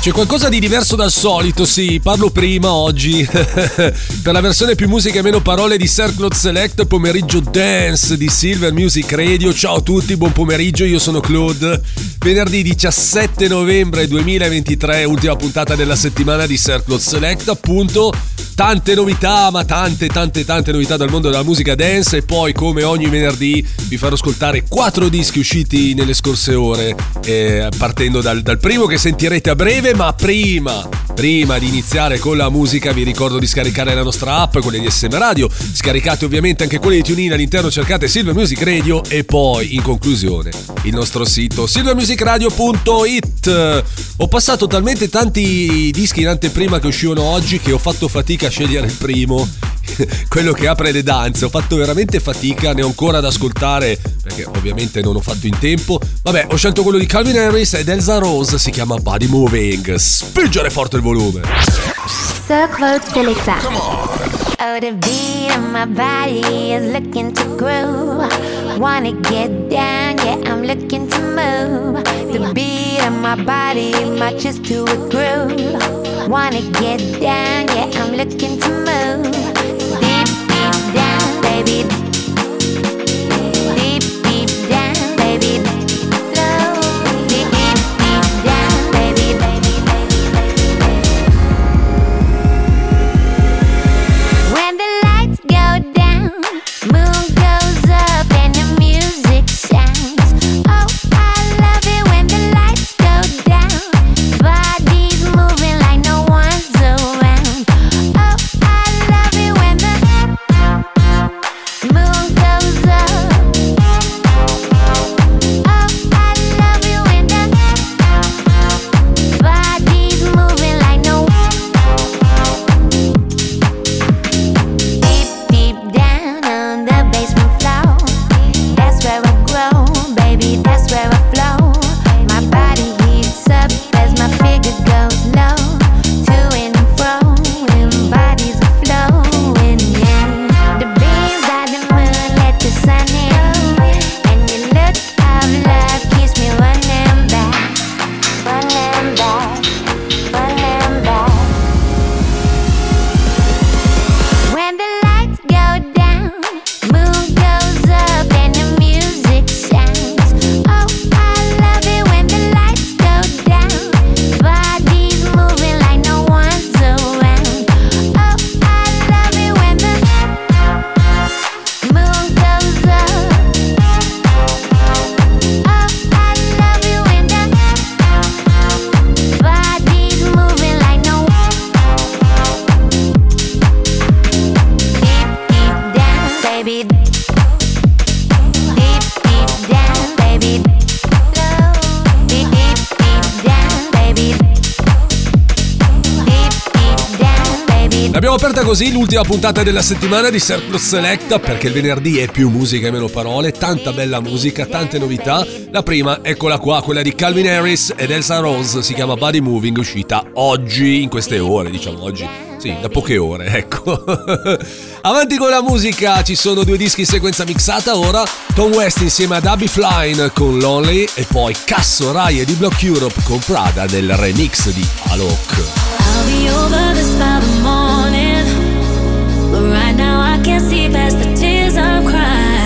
C'è qualcosa di diverso dal solito, sì, parlo prima oggi per la versione più musica e meno parole di Circle Select pomeriggio dance di Silver Music Radio. Ciao a tutti, buon pomeriggio, io sono Claude. Venerdì 17 novembre 2023, ultima puntata della settimana di Circle Select, appunto tante novità, ma tante tante tante novità dal mondo della musica dance e poi come ogni venerdì vi farò ascoltare quattro dischi usciti nelle scorse ore, eh, partendo dal, dal primo che sentirete a breve, ma prima, prima di iniziare con la musica vi ricordo di scaricare la nostra app, quella di SM Radio, scaricate ovviamente anche quelle di TuneIn all'interno, cercate Silver Music Radio e poi in conclusione il nostro sito silvermusicradio.it. Ho passato talmente tanti dischi in anteprima che uscivano oggi che ho fatto fatica a scegliere il primo, quello che apre le danze. Ho fatto veramente fatica, ne ho ancora da ascoltare perché ovviamente non ho fatto in tempo. Vabbè, ho scelto quello di Calvin Harris ed Elsa Rose, si chiama Body Moving. Spingere forte il volume. Sir Claude Selecta. Oh, the beat of my body is looking to groove. Wanna get down, yeah, I'm looking to move. The beat of my body matches to a groove. Wanna get down, yeah, I'm looking to move. Deep, deep down, L'abbiamo aperta così l'ultima puntata della settimana di Circle Selecta perché il venerdì è più musica e meno parole, tanta bella musica, tante novità. La prima, eccola qua, quella di Calvin Harris ed Elsa Rose, si chiama Body Moving, uscita oggi, in queste ore, diciamo oggi. Sì, da poche ore, ecco. Avanti con la musica, ci sono due dischi in sequenza mixata ora. Tom West insieme ad Abby Flynn con Lonely e poi Casso Rai di Block Europe con Prada del remix di Alok. I'll right now I can't see past the tears I'm crying.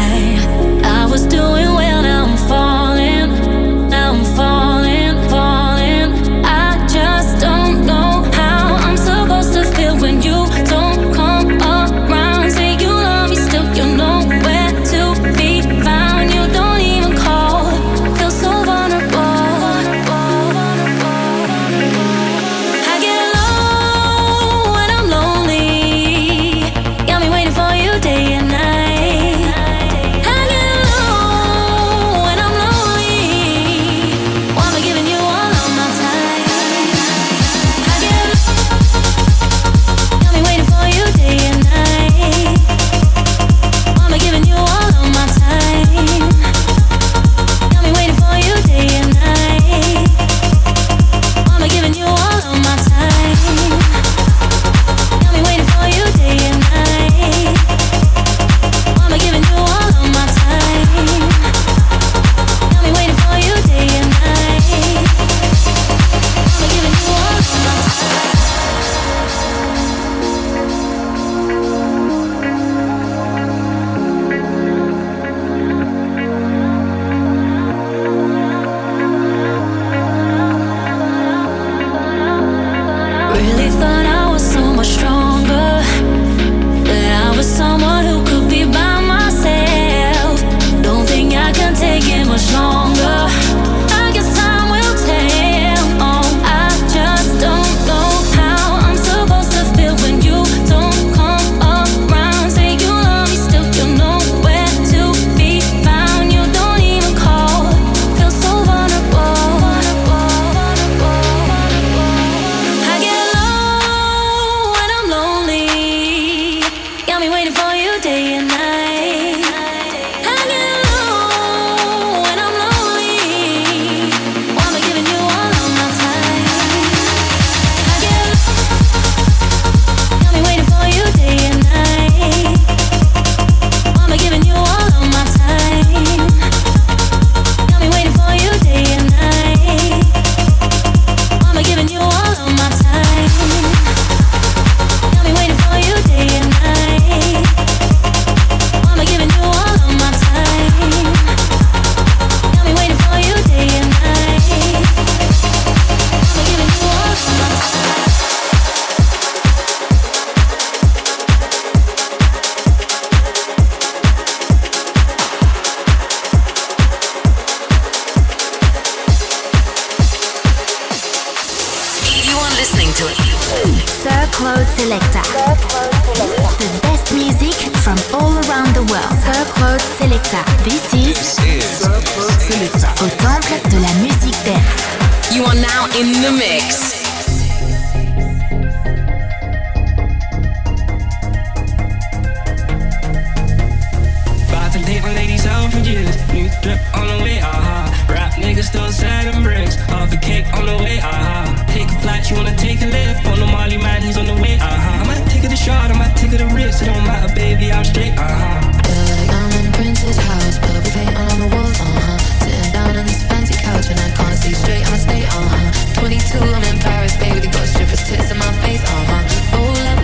Are listening to Sir Claude Selecta. The best music from all around the world. Sir Claude Selecta. This is Sir Claude Selecta. Au temple de la musique dance. You are now in the mix. About to take my ladies out for years. New drip on the way, aha. Niggas still selling bricks. Half a cake on the way, aha. Take a flight, you wanna take a lift. On the Molly man, he's on the way, aha. I might take it a shot, I might take it a risk. It don't matter, baby, I'm straight, like I'm in Prince's house, purple paint on the walls, uh-huh. Sitting down on this fancy couch and I can't see straight, I'ma stay, uh-huh. 22, I'm in Paris, baby, got strippers tits in my face, uh-huh. Roll up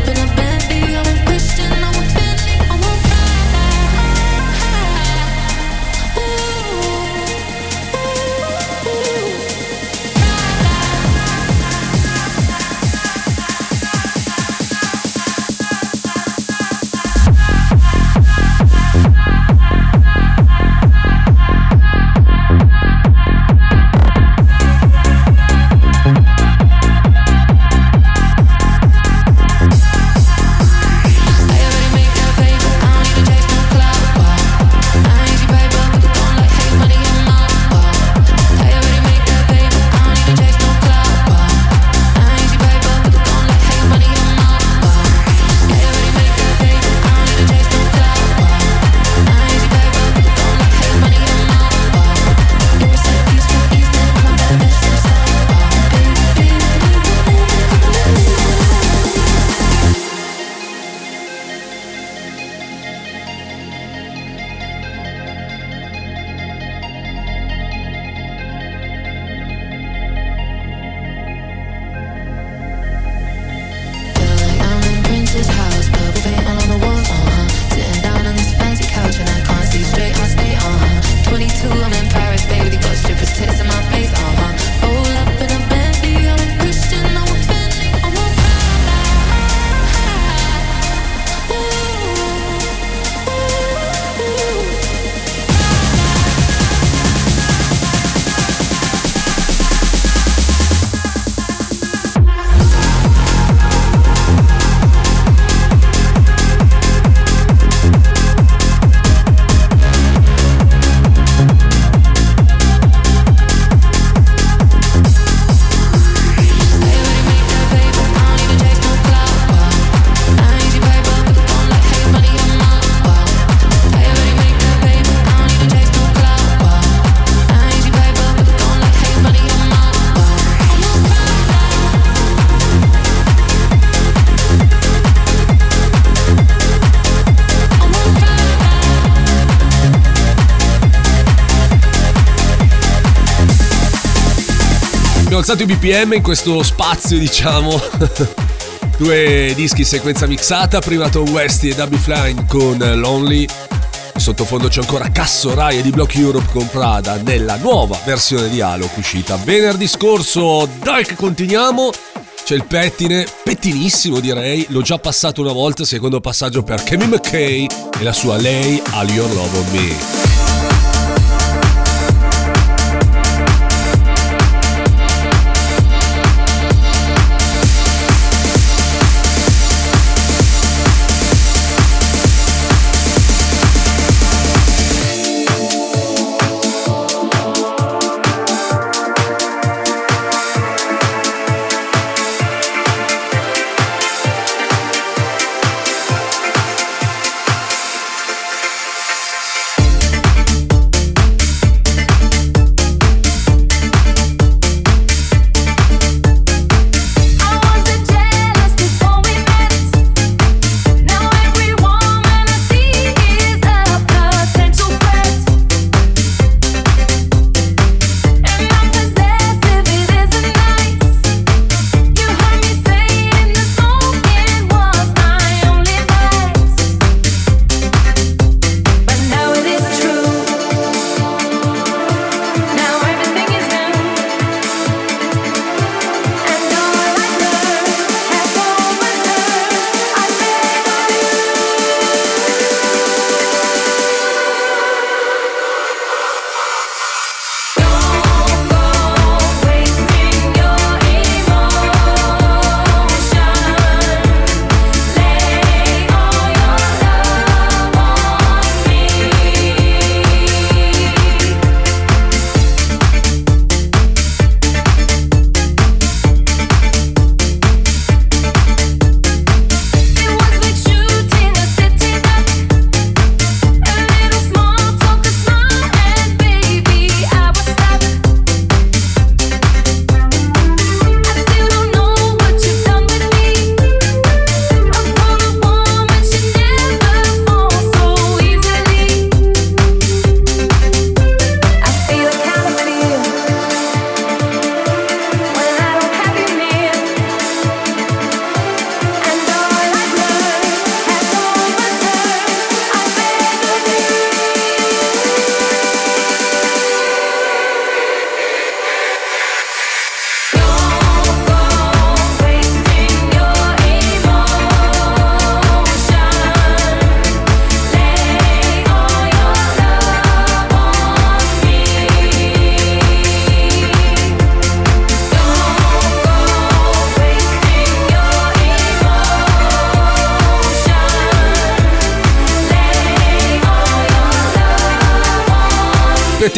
alzato i BPM in questo spazio, diciamo. Due dischi sequenza mixata, prima Tom Westy e Dubby Flying con Lonely. Sottofondo c'è ancora Casso Rai di Block Europe con Prada nella nuova versione di Halo uscita venerdì scorso. Dai che continuiamo. c'è il pettine, pettinissimo direi, l'ho già passato una volta, secondo passaggio per Kemi McKay e la sua Lei All Your Love on Me.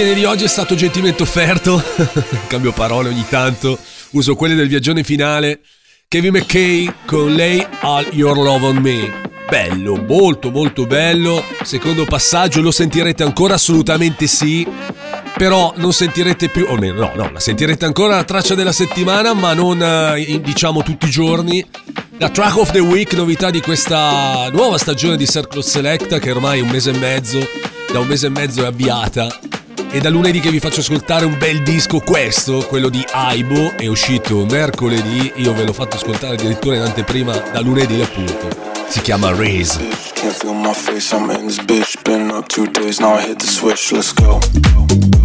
Pettine di oggi è stato gentilmente offerto. Cambio parole ogni tanto. Uso quelle del viaggione finale. Kevin McKay con lei All Your Love on Me. Bello, molto molto bello. Secondo passaggio lo sentirete ancora? Assolutamente sì. Però non sentirete più, o almeno no, no, la sentirete ancora la traccia della settimana, ma non eh, diciamo tutti i giorni. La track of the week, novità di questa nuova stagione di Circle Selecta che ormai un mese e mezzo, da un mese e mezzo è avviata. E da lunedì che vi faccio ascoltare un bel disco, questo, quello di Aibo, è uscito mercoledì, io ve l'ho fatto ascoltare addirittura in anteprima da lunedì appunto. Si chiama Raise. Can't feel my face, I'm in this bitch. Been up two days, now I hit the switch, let's go.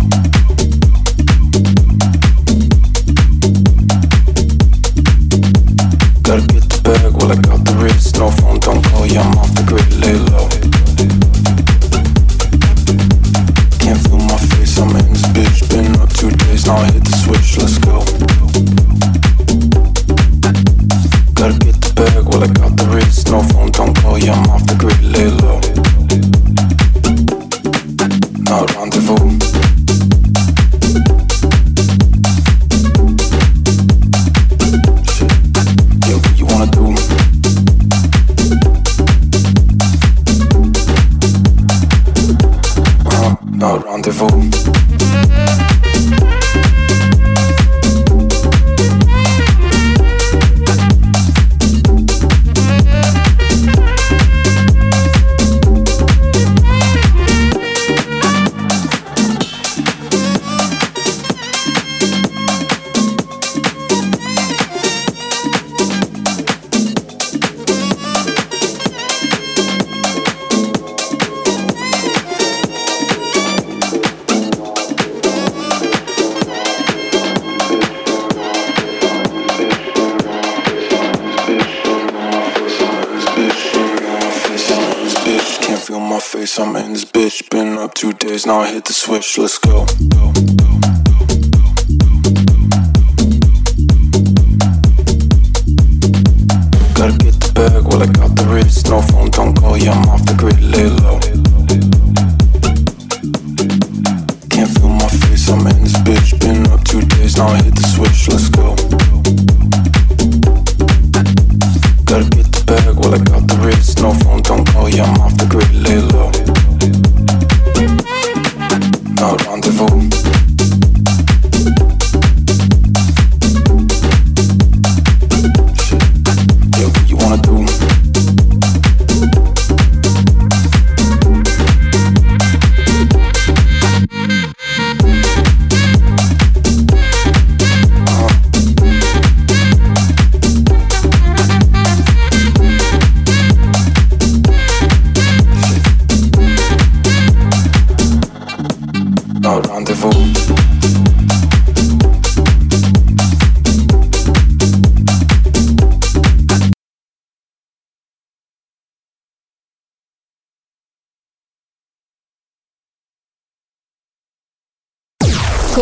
Well I got the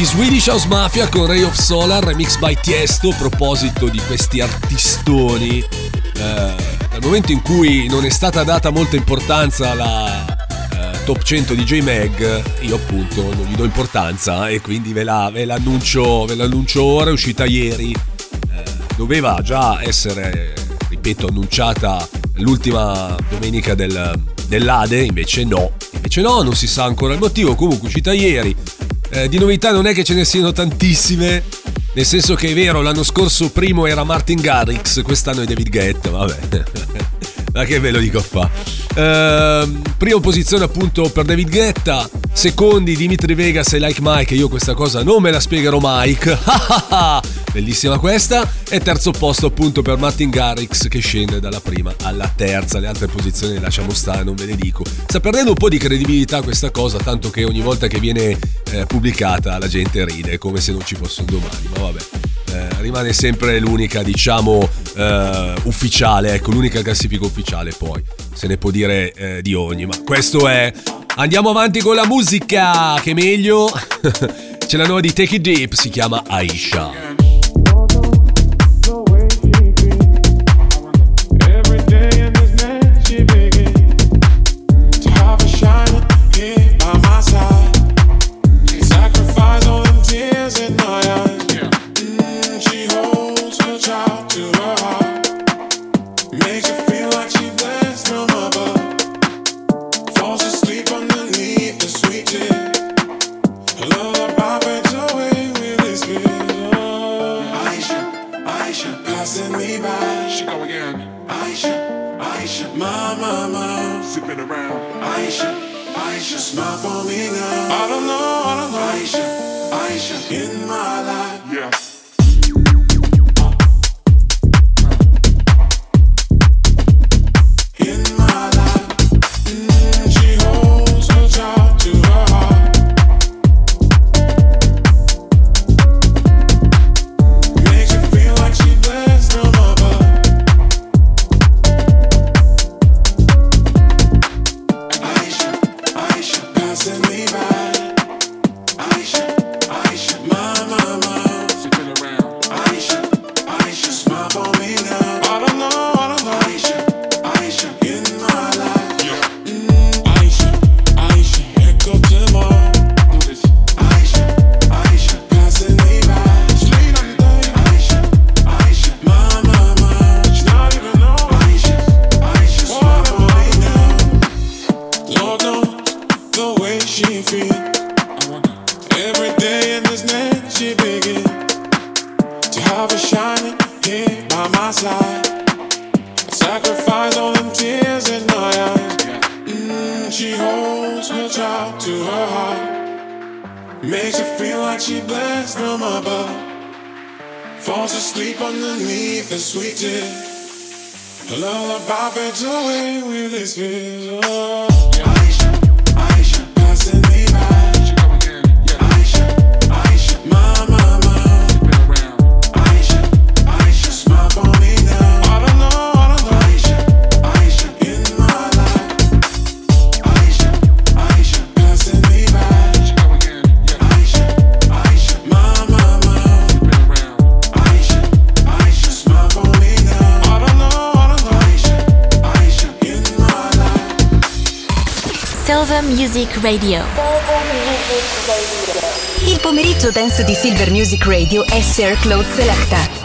Gli Swedish House Mafia con Ray of Solar, remix by Tiesto. A proposito di questi artistoni, eh, dal momento in cui non è stata data molta importanza alla eh, top 100 di J-Mag, io appunto non gli do importanza e quindi ve, la, ve l'annuncio, ve l'annuncio ora, è uscita ieri. Eh, doveva già essere, ripeto, annunciata l'ultima domenica del, dell'Ade, invece no. Invece no, non si sa ancora il motivo, comunque uscita ieri. Eh, di novità non è che ce ne siano tantissime, nel senso che è vero, l'anno scorso primo era Martin Garrix, quest'anno è David Guetta, vabbè. Ma che ve lo dico fa? Ehm, prima posizione appunto per David Guetta, secondi Dimitri Vegas e Like Mike, io questa cosa non me la spiegherò Mike. Bellissima questa. E terzo posto appunto per Martin Garrix che scende dalla prima alla terza. Le altre posizioni le lasciamo stare, non ve le dico. Sta perdendo un po' di credibilità questa cosa, tanto che ogni volta che viene eh, pubblicata la gente ride, come se non ci fosse un domani. Ma vabbè. Eh, rimane sempre l'unica, diciamo, eh, ufficiale, ecco, l'unica classifica ufficiale poi. Se ne può dire eh, di ogni, ma questo è... Andiamo avanti con la musica, che meglio. C'è la nuova di Take It Deep, si chiama Aisha. Passing me by. She go again. Aisha, Aisha, my, my, my. Sipping around. Aisha, Aisha, smile for me now. I don't know, I don't know. Aisha, Aisha, in my life. Yeah. Music Radio. Il pomeriggio dance di Silver Music Radio è Share Cloud Selecta.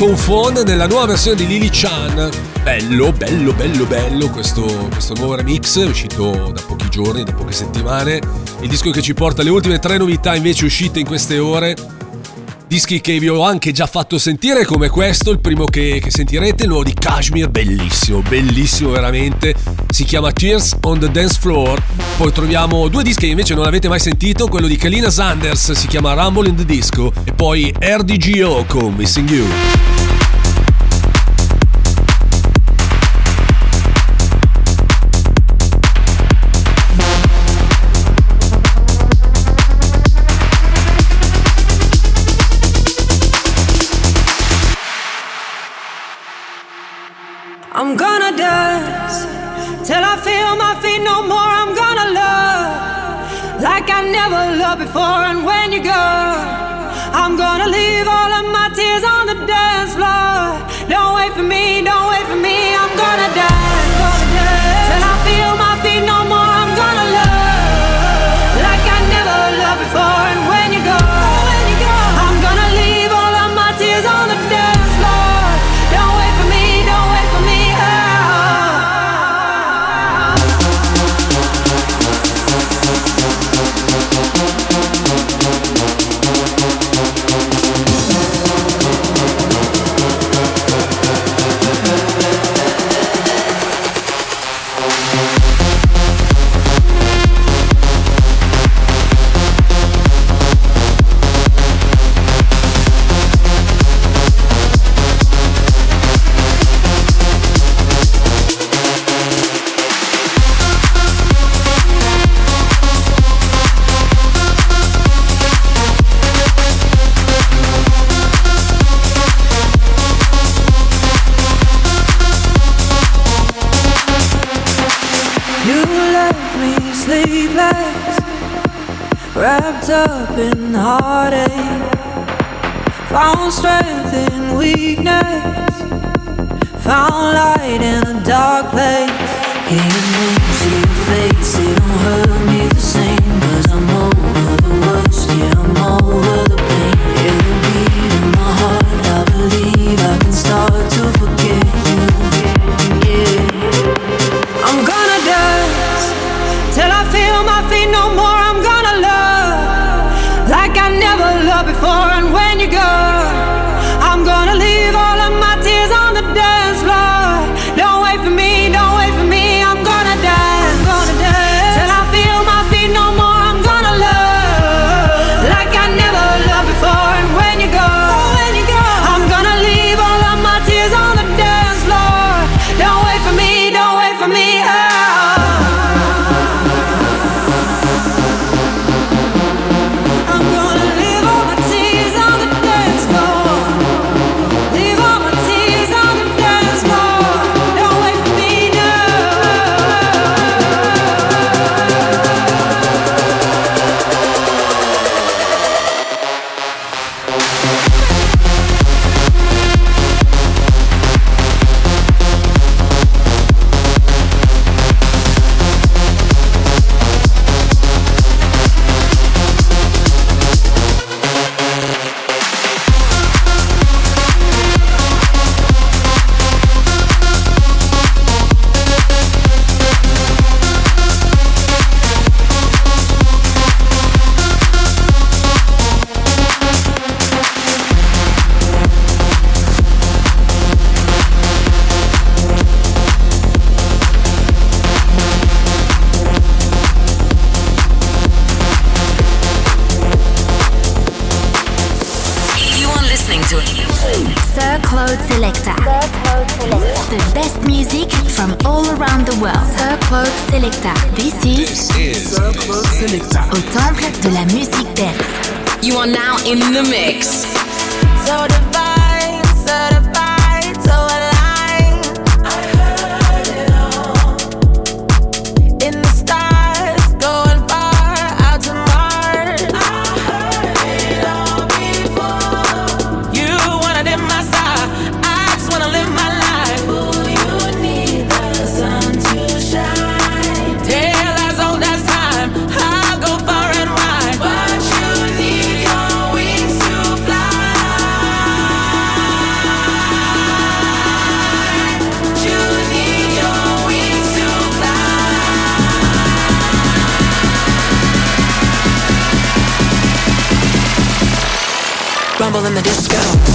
Con nella nuova versione di Lily Chan. Bello, bello, bello, bello questo, questo nuovo remix, uscito da pochi giorni, da poche settimane. Il disco che ci porta le ultime tre novità invece uscite in queste ore. Dischi che vi ho anche già fatto sentire, come questo, il primo che, che sentirete, il nuovo di Kashmir, bellissimo, bellissimo veramente. Si chiama Tears on the Dance Floor. Poi troviamo due dischi che invece non avete mai sentito, quello di Kalina Sanders si chiama Rumble in the Disco e poi RDGO con Missing You. Till I feel my feet no more. I'm gonna love like I never loved before. And when you go, I'm gonna leave all of my tears on the dance floor. Don't wait for me, don't wait Rumble in the disco.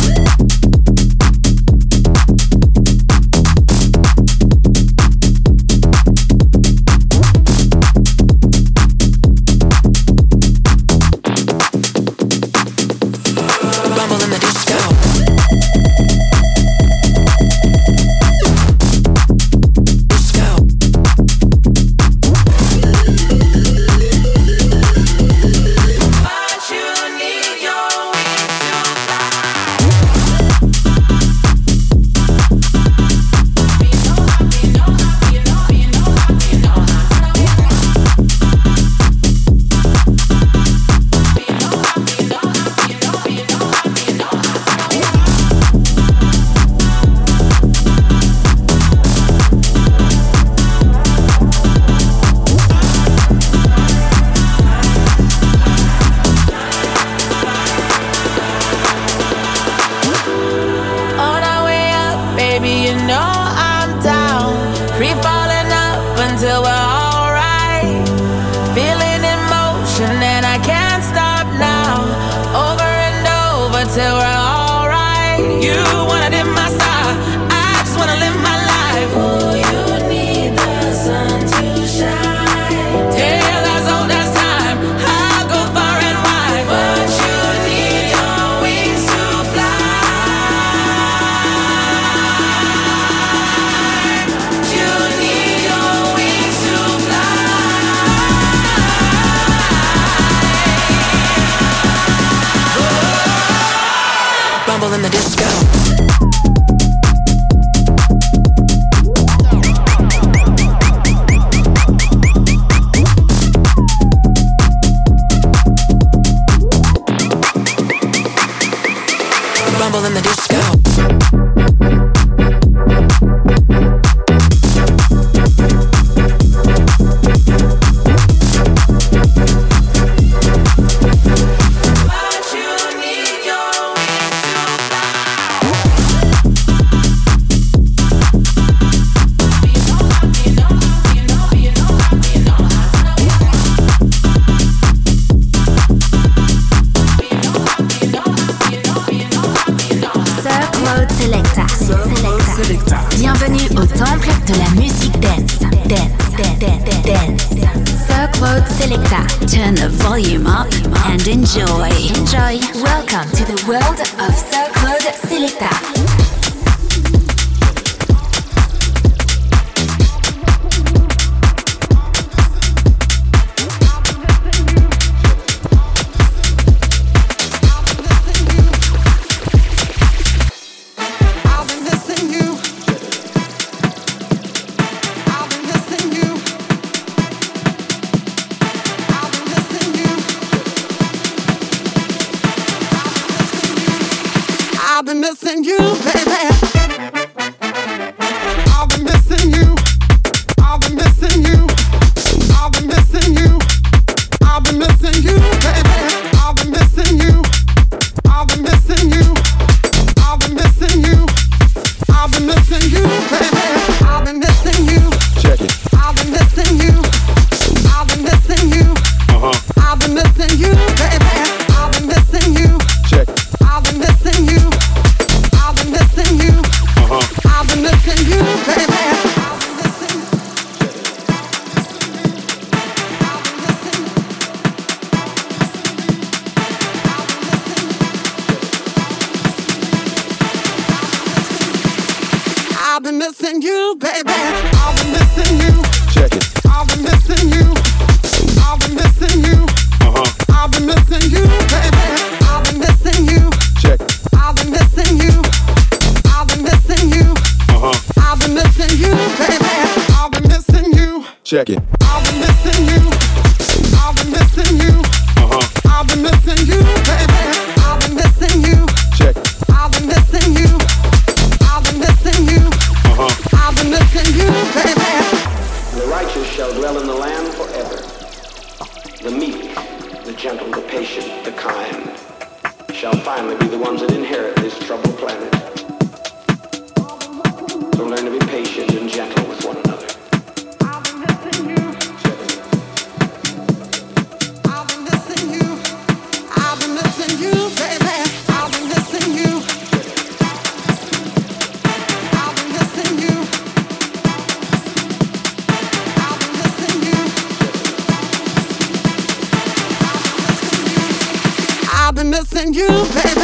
Been missing you, baby.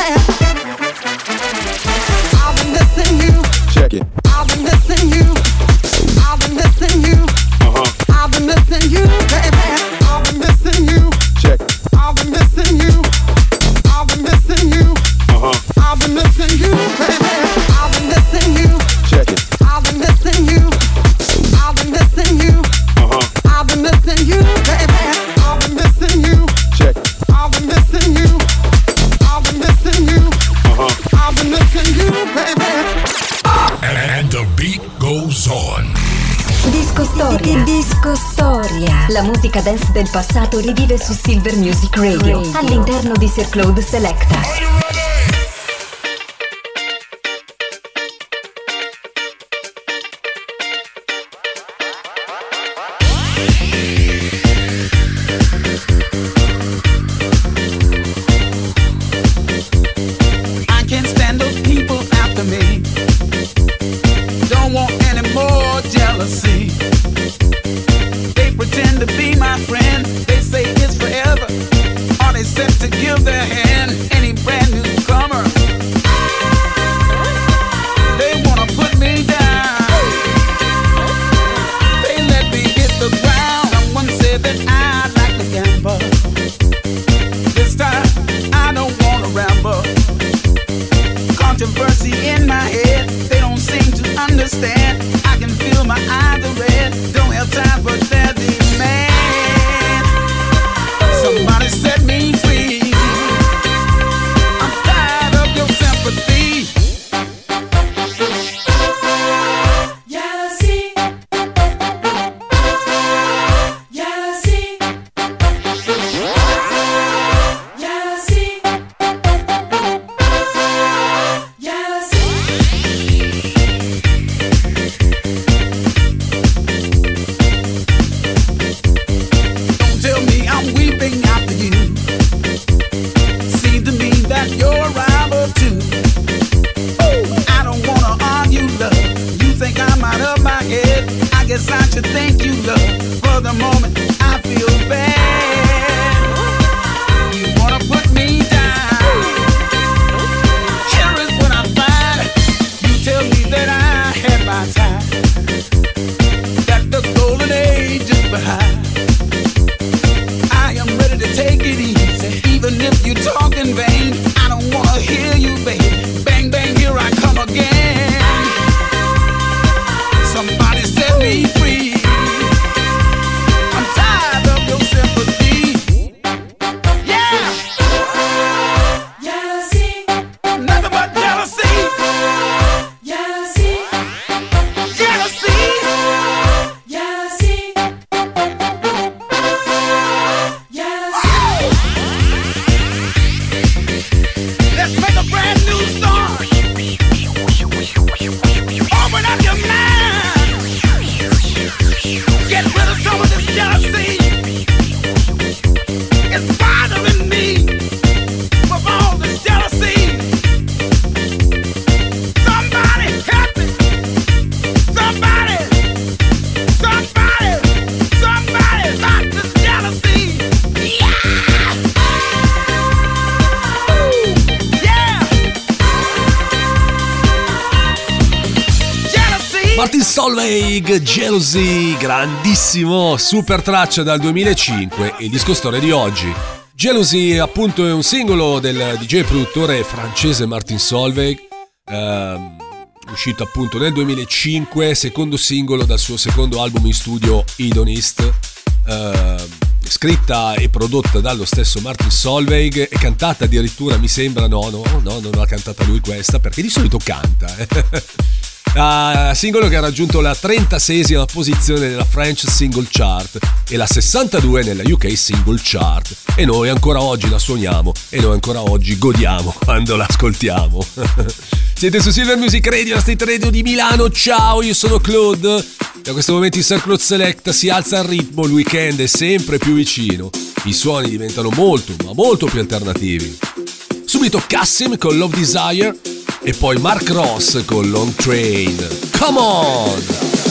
I've been missing you. Check it. I've been missing you. I've been missing you. Uh huh. I've been missing you, baby. musica dance del passato rivive su Silver Music Radio all'interno di Sir Claude Selecta. Solveig, Jealousy, grandissimo, super traccia dal 2005 e disco storia di oggi. Jealousy appunto è un singolo del DJ produttore francese Martin Solveig, ehm, uscito appunto nel 2005, secondo singolo dal suo secondo album in studio Hedonist, ehm, scritta e prodotta dallo stesso Martin Solveig e cantata addirittura mi sembra no no no non l'ha cantata lui questa perché di solito canta eh. Uh, singolo che ha raggiunto la 36esima posizione nella French Single Chart e la 62 nella UK Single Chart e noi ancora oggi la suoniamo e noi ancora oggi godiamo quando l'ascoltiamo. Siete su Silver Music Radio, la State Radio di Milano, ciao, io sono Claude. Da questo momento in Circle Select si alza il ritmo, il weekend è sempre più vicino, i suoni diventano molto, ma molto più alternativi. Subito Cassim con Love Desire e poi Mark Ross con Long Train. Come on!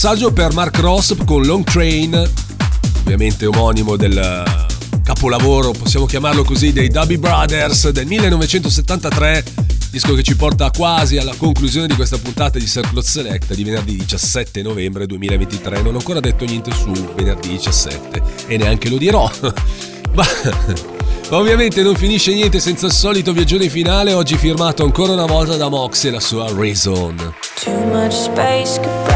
Passaggio per Mark Ross con Long Train, ovviamente omonimo del capolavoro, possiamo chiamarlo così, dei Dubby Brothers del 1973, disco che ci porta quasi alla conclusione di questa puntata di Circle Select di venerdì 17 novembre 2023. Non ho ancora detto niente su venerdì 17 e neanche lo dirò. Ma ma ovviamente non finisce niente senza il solito viaggione finale, oggi firmato ancora una volta da Mox e la sua Reason. Too much space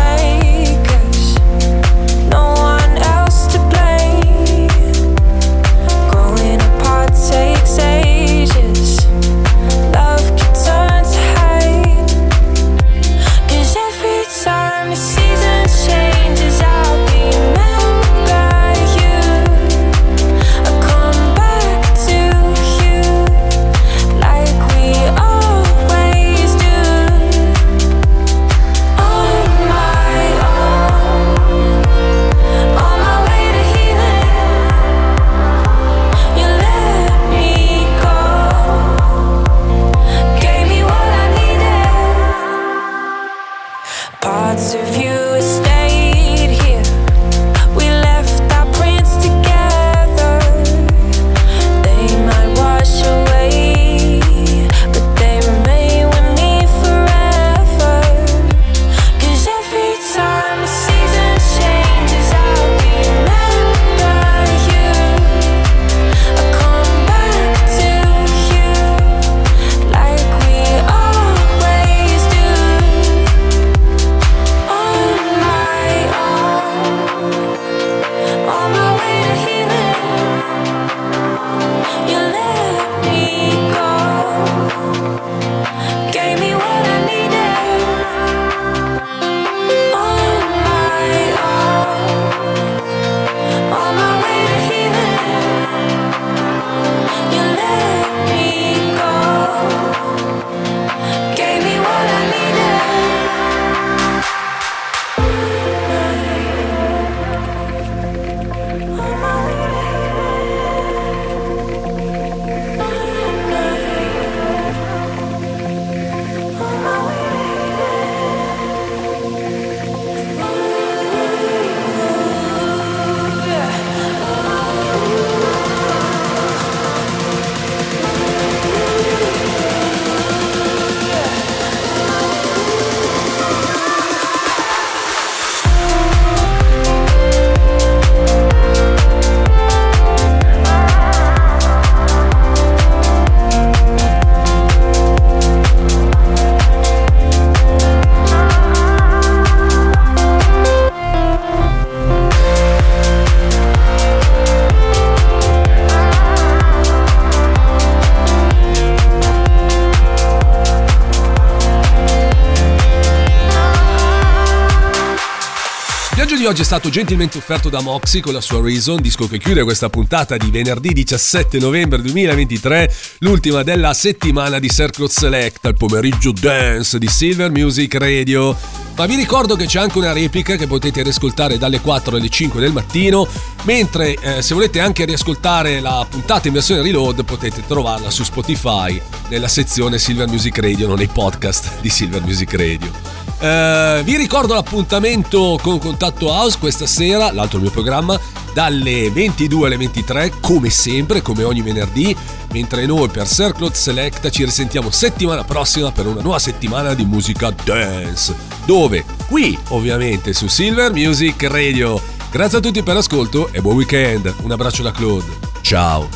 oggi è stato gentilmente offerto da Moxie con la sua Reason, disco che chiude questa puntata di venerdì 17 novembre 2023, l'ultima della settimana di Circle Select, al pomeriggio dance di Silver Music Radio. Ma vi ricordo che c'è anche una replica che potete riascoltare dalle 4 alle 5 del mattino, mentre eh, se volete anche riascoltare la puntata in versione reload potete trovarla su Spotify nella sezione Silver Music Radio, non nei podcast di Silver Music Radio. Eh, vi ricordo l'appuntamento con Contatto House questa sera, l'altro mio programma, dalle 22 alle 23, come sempre, come ogni venerdì, mentre noi per Circle Select ci risentiamo settimana prossima per una nuova settimana di musica dance. Dove? Qui, ovviamente, su Silver Music Radio. Grazie a tutti per l'ascolto e buon weekend. Un abbraccio da Claude. Ciao.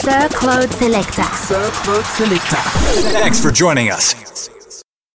Sir Claude Selecta. Thanks for joining us.